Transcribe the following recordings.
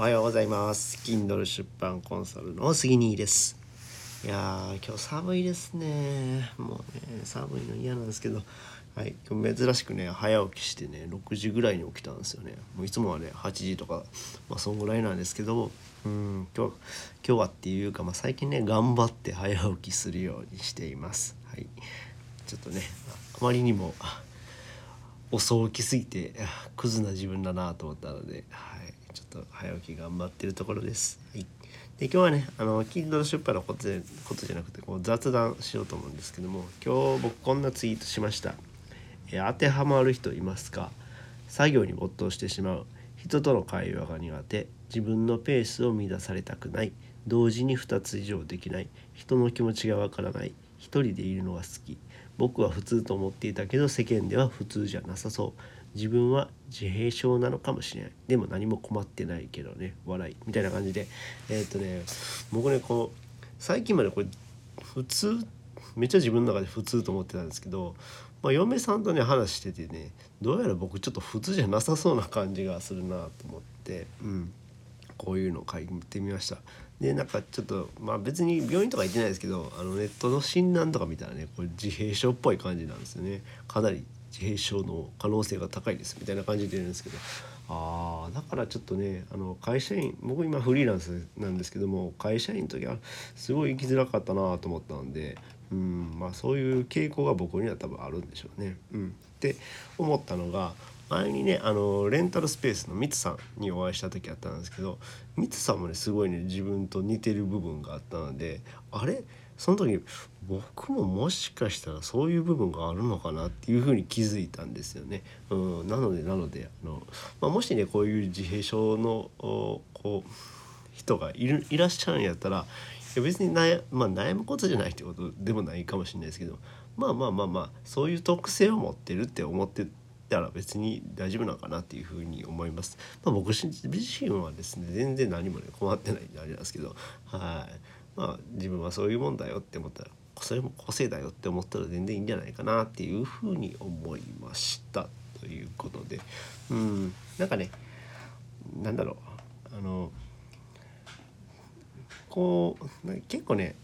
おはようございます。Kindle 出版コンサルの杉兄です。いやー今日寒いですね。もうね寒いの嫌なんですけど。はい今日珍しくね早起きしてね6時ぐらいに起きたんですよね。もういつもはね8時とかまあそんぐらいなんですけど。うん今日今日はっていうか、まあ、最近ね頑張って早起きするようにしています。はい。ちょっとねあまりにも遅起きすぎてクズな自分だなと思ったので、はい、ちょっと早起き頑張ってるところです。はい、で今日はねあの Kindle 出版のことでことじゃなくてこう雑談しようと思うんですけども今日僕こんなツイートしました。え当てはまる人いますか？作業に没頭してしまう。人との会話が苦手。自分のペースを乱されたくない。同時に2つ以上できない。人の気持ちがわからない一人でいるのが好き。僕は普通と思っていたけど世間では普通じゃなさそう。自分は自閉症なのかもしれない。でも何も困ってないけどね。笑い。みたいな感じで。えーっとね僕ねこう最近までこれ普通めっちゃ自分の中で普通と思ってたんですけど、まあ、嫁さんとね話しててねどうやら僕ちょっと普通じゃなさそうな感じがするなと思って、うん、こういうのを書いてみました。でなんかちょっとまあ別に病院とか行ってないですけどあのネットの診断とか見たらねこれ自閉症っぽい感じなんですよねかなり自閉症の可能性が高いですみたいな感じで言うんですけどあーだからちょっとねあの会社員僕今フリーランスなんですけども会社員の時はすごい生きづらかったなと思ったんでうんまあそういう傾向が僕には多分あるんでしょうね。うん、って思ったのが前にねあのレンタルスペースのミツさんにお会いした時あったんですけどミツさんもねすごいね自分と似てる部分があったのであれ？その時僕ももしかしたらそういう部分があるのかなっていうふうに気づいたんですよね。うん、なのでなのであの、まあ、もしねこういう自閉症のこう人がいるいらっしゃるんやったら別に悩,、まあ、悩むことじゃないってことでもないかもしれないですけどまあまあまあまあそういう特性を持ってるって思ってたら別に大丈夫なのかなっていうふうに思います。まあ、僕自身はですね全然何もね困ってないんであれなんですけどはい。まあ自分はそういうもんだよって思ったらそれも個性だよって思ったら全然いいんじゃないかなっていうふうに思いました。ということで。うん。なんかねなんだろう。あのこう結構ね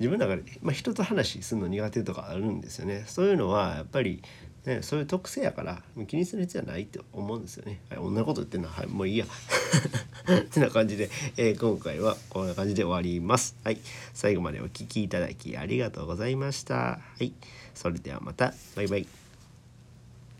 自分の中で、まあ、人と話するの苦手とかあるんですよね。そういうのはやっぱり、ね、そういう特性やから気にする必要はないって思うんですよね、はい、同じこと言ってるの？は、はい、もういいや。ってな感じで、えー今回はこんな感じで終わります。はい。最後までお聞きいただきありがとうございました。はい。それではまた。バイバイ。